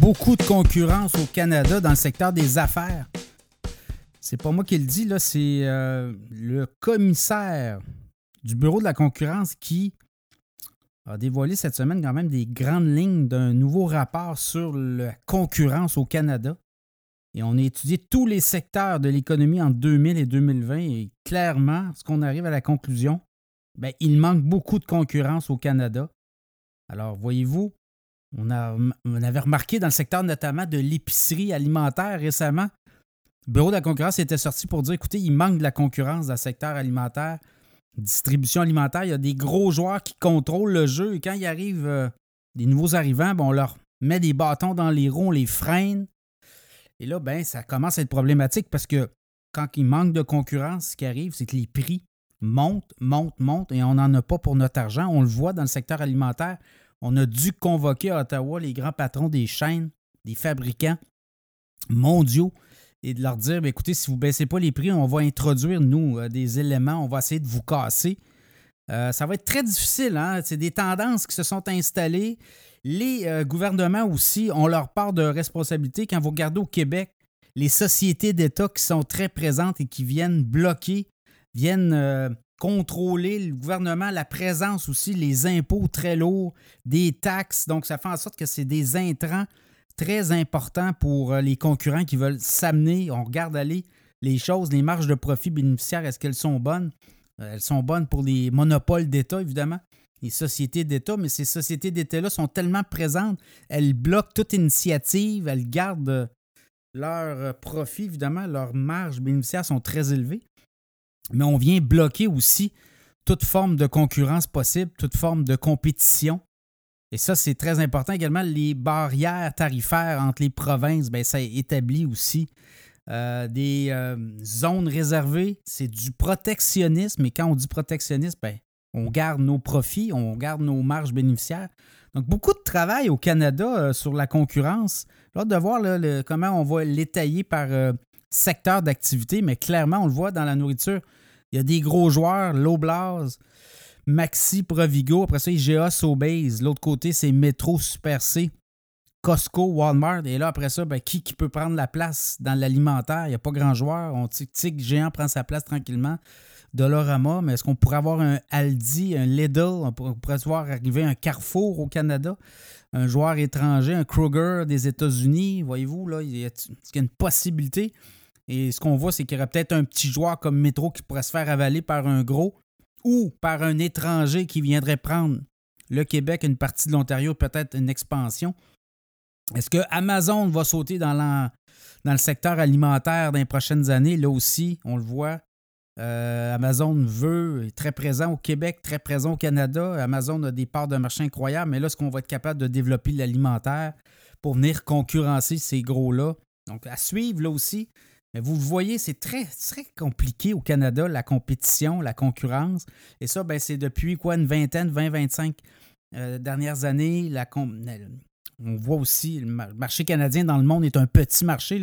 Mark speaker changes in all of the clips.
Speaker 1: beaucoup de concurrence au Canada dans le secteur des affaires. C'est pas moi qui le dis, là, c'est euh, le commissaire du Bureau de la concurrence qui a dévoilé cette semaine quand même des grandes lignes d'un nouveau rapport sur la concurrence au Canada. Et on a étudié tous les secteurs de l'économie en 2000 et 2020 et clairement, ce qu'on arrive à la conclusion, ben, il manque beaucoup de concurrence au Canada. Alors, voyez-vous, on, avait remarqué dans le secteur notamment de l'épicerie alimentaire récemment. Le Bureau de la concurrence était sorti pour dire écoutez, il manque de la concurrence dans le secteur alimentaire, distribution alimentaire. Il y a des gros joueurs qui contrôlent le jeu et quand il arrive euh, des nouveaux arrivants, ben, on leur met des bâtons dans les roues, on les freine. Et là, ben, ça commence à être problématique parce que quand il manque de concurrence, ce qui arrive, c'est que les prix montent, montent, montent et on n'en a pas pour notre argent. On le voit dans le secteur alimentaire on a dû convoquer à Ottawa les grands patrons des chaînes, des fabricants mondiaux et de leur dire ben, écoutez, si vous ne baissez pas les prix, on va introduire, nous, euh, des éléments, on va essayer de vous casser. Euh, ça va être très difficile. Hein? C'est des tendances qui se sont installées. Les euh, gouvernements aussi ont leur part de responsabilité. Quand vous regardez au Québec, les sociétés d'État qui sont très présentes et qui viennent bloquer, viennent contrôler le gouvernement, la présence aussi, les impôts très lourds, des taxes. Donc, ça fait en sorte que c'est des intrants très importants pour euh, les concurrents qui veulent s'amener. On regarde aller les choses, les marges de profit bénéficiaires, est-ce qu'elles sont bonnes? Euh, elles sont bonnes pour les monopoles d'État, évidemment, les sociétés d'État, mais ces sociétés d'État-là sont tellement présentes, elles bloquent toute initiative, elles gardent leurs profits, évidemment, leurs marges bénéficiaires sont très élevées mais on vient bloquer aussi toute forme de concurrence possible, toute forme de compétition. Et ça, c'est très important également. Les barrières tarifaires entre les provinces, bien, ça établit aussi euh, des euh, zones réservées. C'est du protectionnisme. Et quand on dit protectionnisme, bien, on garde nos profits, on garde nos marges bénéficiaires. Donc, beaucoup de travail au Canada euh, sur la concurrence. J'ai de voir comment on va l'étayer par secteur d'activité, mais clairement, on le voit dans la nourriture. Il y a des gros joueurs, Loblaws, Maxi, Provigo. Après ça, IGA, Sobeys. L'autre côté, c'est Metro, Super C, Costco, Walmart. Et là, après ça, ben, qui, qui peut prendre la place dans l'alimentaire? Il n'y a pas grand joueur. On tic géant prend sa place tranquillement. Dolorama, mais est-ce qu'on pourrait avoir un Aldi, un Lidl? On pourrait voir arriver un Carrefour au Canada? Un joueur étranger, un Kroger des États-Unis? Voyez-vous, là, il y a une possibilité? Et ce qu'on voit, c'est qu'il y aurait peut-être un petit joueur comme Metro qui pourrait se faire avaler par un gros ou par un étranger qui viendrait prendre le Québec, une partie de l'Ontario, peut-être une expansion. Est-ce que Amazon va sauter dans, le secteur alimentaire dans les prochaines années? Là aussi, on le voit. Euh, Amazon veut, est très présent au Québec, très présent au Canada. Amazon a des parts de marché incroyables, mais là, est-ce qu'on va être capable de développer l'alimentaire pour venir concurrencer ces gros-là? Donc, à suivre là aussi. Mais vous voyez, c'est très, très compliqué au Canada, la compétition, la concurrence. Et ça, ben, c'est depuis quoi, une vingtaine, 20-25 euh, dernières années. La, on voit aussi, le marché canadien dans le monde est un petit marché.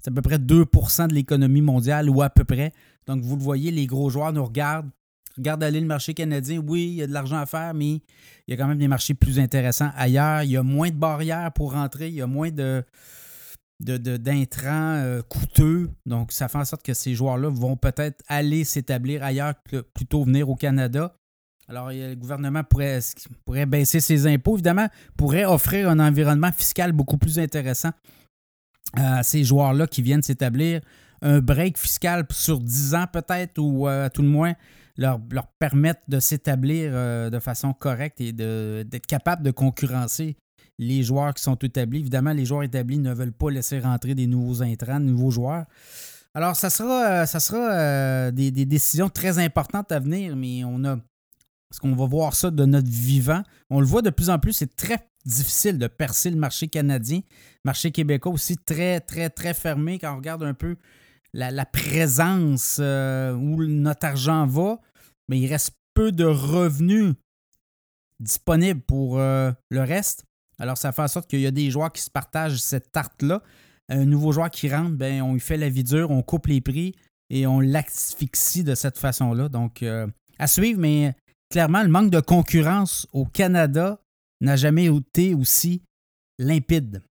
Speaker 1: C'est à peu près 2% de l'économie mondiale ou à peu près. Donc, vous le voyez, les gros joueurs nous regardent. Regardent aller le marché canadien. Oui, il y a de l'argent à faire, mais il y a quand même des marchés plus intéressants ailleurs. Il y a moins de barrières pour rentrer. Il y a moins de d'intrants euh, coûteux. Donc, ça fait en sorte que ces joueurs-là vont peut-être aller s'établir ailleurs que plutôt venir au Canada. Alors, le gouvernement pourrait, pourrait baisser ses impôts, évidemment, pourrait offrir un environnement fiscal beaucoup plus intéressant à ces joueurs-là qui viennent s'établir. Un break fiscal sur 10 ans peut-être, ou euh, à tout le moins leur, leur permettre de s'établir euh, de façon correcte et d'être capable de concurrencer les joueurs qui sont établis. Évidemment, les joueurs établis ne veulent pas laisser rentrer des nouveaux intrants, de nouveaux joueurs. Alors, ça sera, euh, ça sera euh, des, décisions très importantes à venir, mais on a. Parce qu'on va voir ça de notre vivant. On le voit de plus en plus, c'est très difficile de percer le marché canadien. Marché québécois aussi très, très, très fermé quand on regarde un peu la, présence euh, où notre argent va. Mais il reste peu de revenus disponibles pour le reste. Alors, ça fait en sorte qu'il y a des joueurs qui se partagent cette tarte-là. Un nouveau joueur qui rentre, ben, on lui fait la vie dure, on coupe les prix et on l'asphyxie de cette façon-là. Donc, euh, à suivre, mais clairement, le manque de concurrence au Canada n'a jamais été aussi limpide.